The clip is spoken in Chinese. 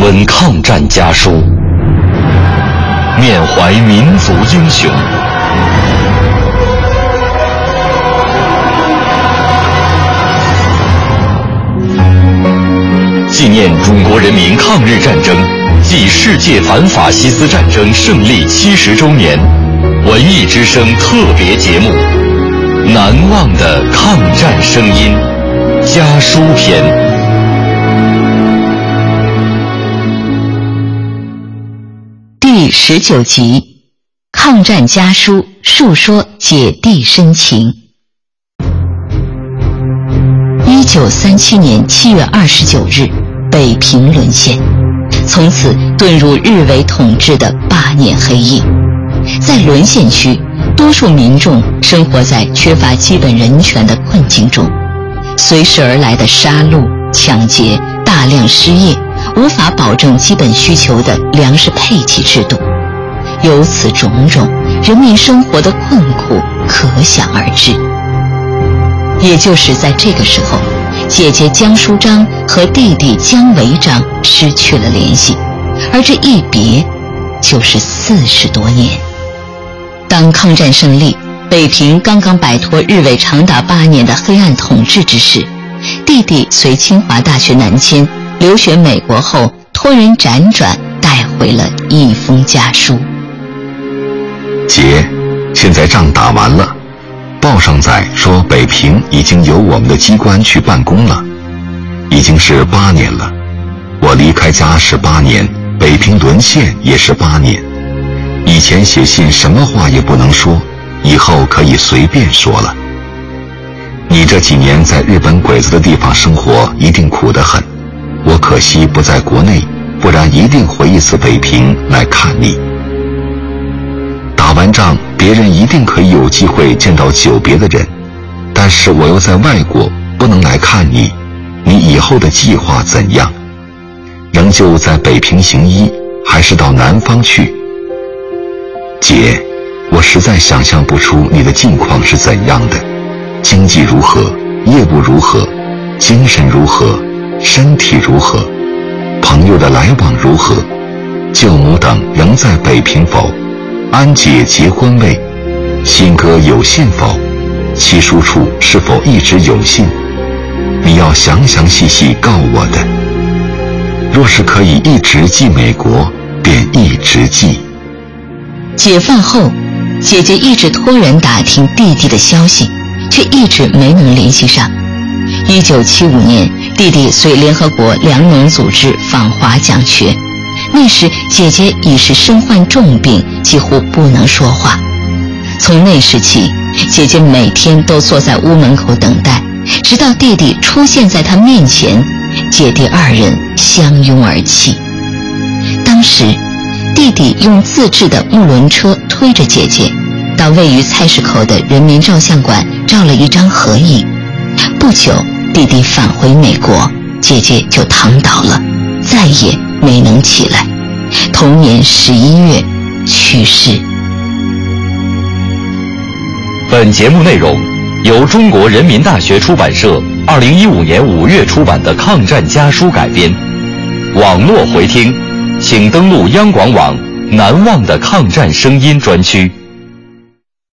温抗战家书，缅怀民族英雄，纪念中国人民抗日战争暨世界反法西斯战争胜利七十周年文艺之声特别节目《难忘的抗战声音》家书篇。十九集《抗战家书》述说姐弟深情。一九三七年七月二十九日，北平沦陷，从此遁入日伪统治的八年黑夜。在沦陷区，多数民众生活在缺乏基本人权的困境中，随时而来的杀戮、抢劫、大量失业。无法保证基本需求的粮食配给制度，由此种种，人民生活的困苦可想而知。也就是在这个时候，姐姐江淑章和弟弟江维章失去了联系，而这一别，就是四十多年。当抗战胜利，北平刚刚摆脱日伪长达八年的黑暗统治之时，弟弟随清华大学南迁。留学美国后，托人辗转带回了一封家书。姐，现在仗打完了，报上载说北平已经有我们的机关去办公了，已经是八年了。我离开家是八年，北平沦陷也是八年。以前写信什么话也不能说，以后可以随便说了。你这几年在日本鬼子的地方生活，一定苦得很。我可惜不在国内，不然一定回一次北平来看你。打完仗，别人一定可以有机会见到久别的人，但是我又在外国，不能来看你。你以后的计划怎样？仍旧在北平行医，还是到南方去？姐，我实在想象不出你的近况是怎样的，经济如何，业务如何，精神如何？身体如何？朋友的来往如何？舅母等仍在北平否？安姐结婚未？新哥有信否？其叔处是否一直有信？你要详详细细告我的。若是可以一直寄美国，便一直寄。解放后，姐姐一直托人打听弟弟的消息，却一直没能联系上。一九七五年。弟弟随联合国粮农组织访华讲学，那时姐姐已是身患重病，几乎不能说话。从那时起，姐姐每天都坐在屋门口等待，直到弟弟出现在她面前，姐弟二人相拥而泣。当时，弟弟用自制的木轮车推着姐姐，到位于菜市口的人民照相馆照了一张合影。不久。弟弟返回美国，姐姐就躺倒了，再也没能起来。同年十一月去世。本节目内容由中国人民大学出版社二零一五年五月出版的《抗战家书》改编。网络回听，请登录央广网“难忘的抗战声音”专区。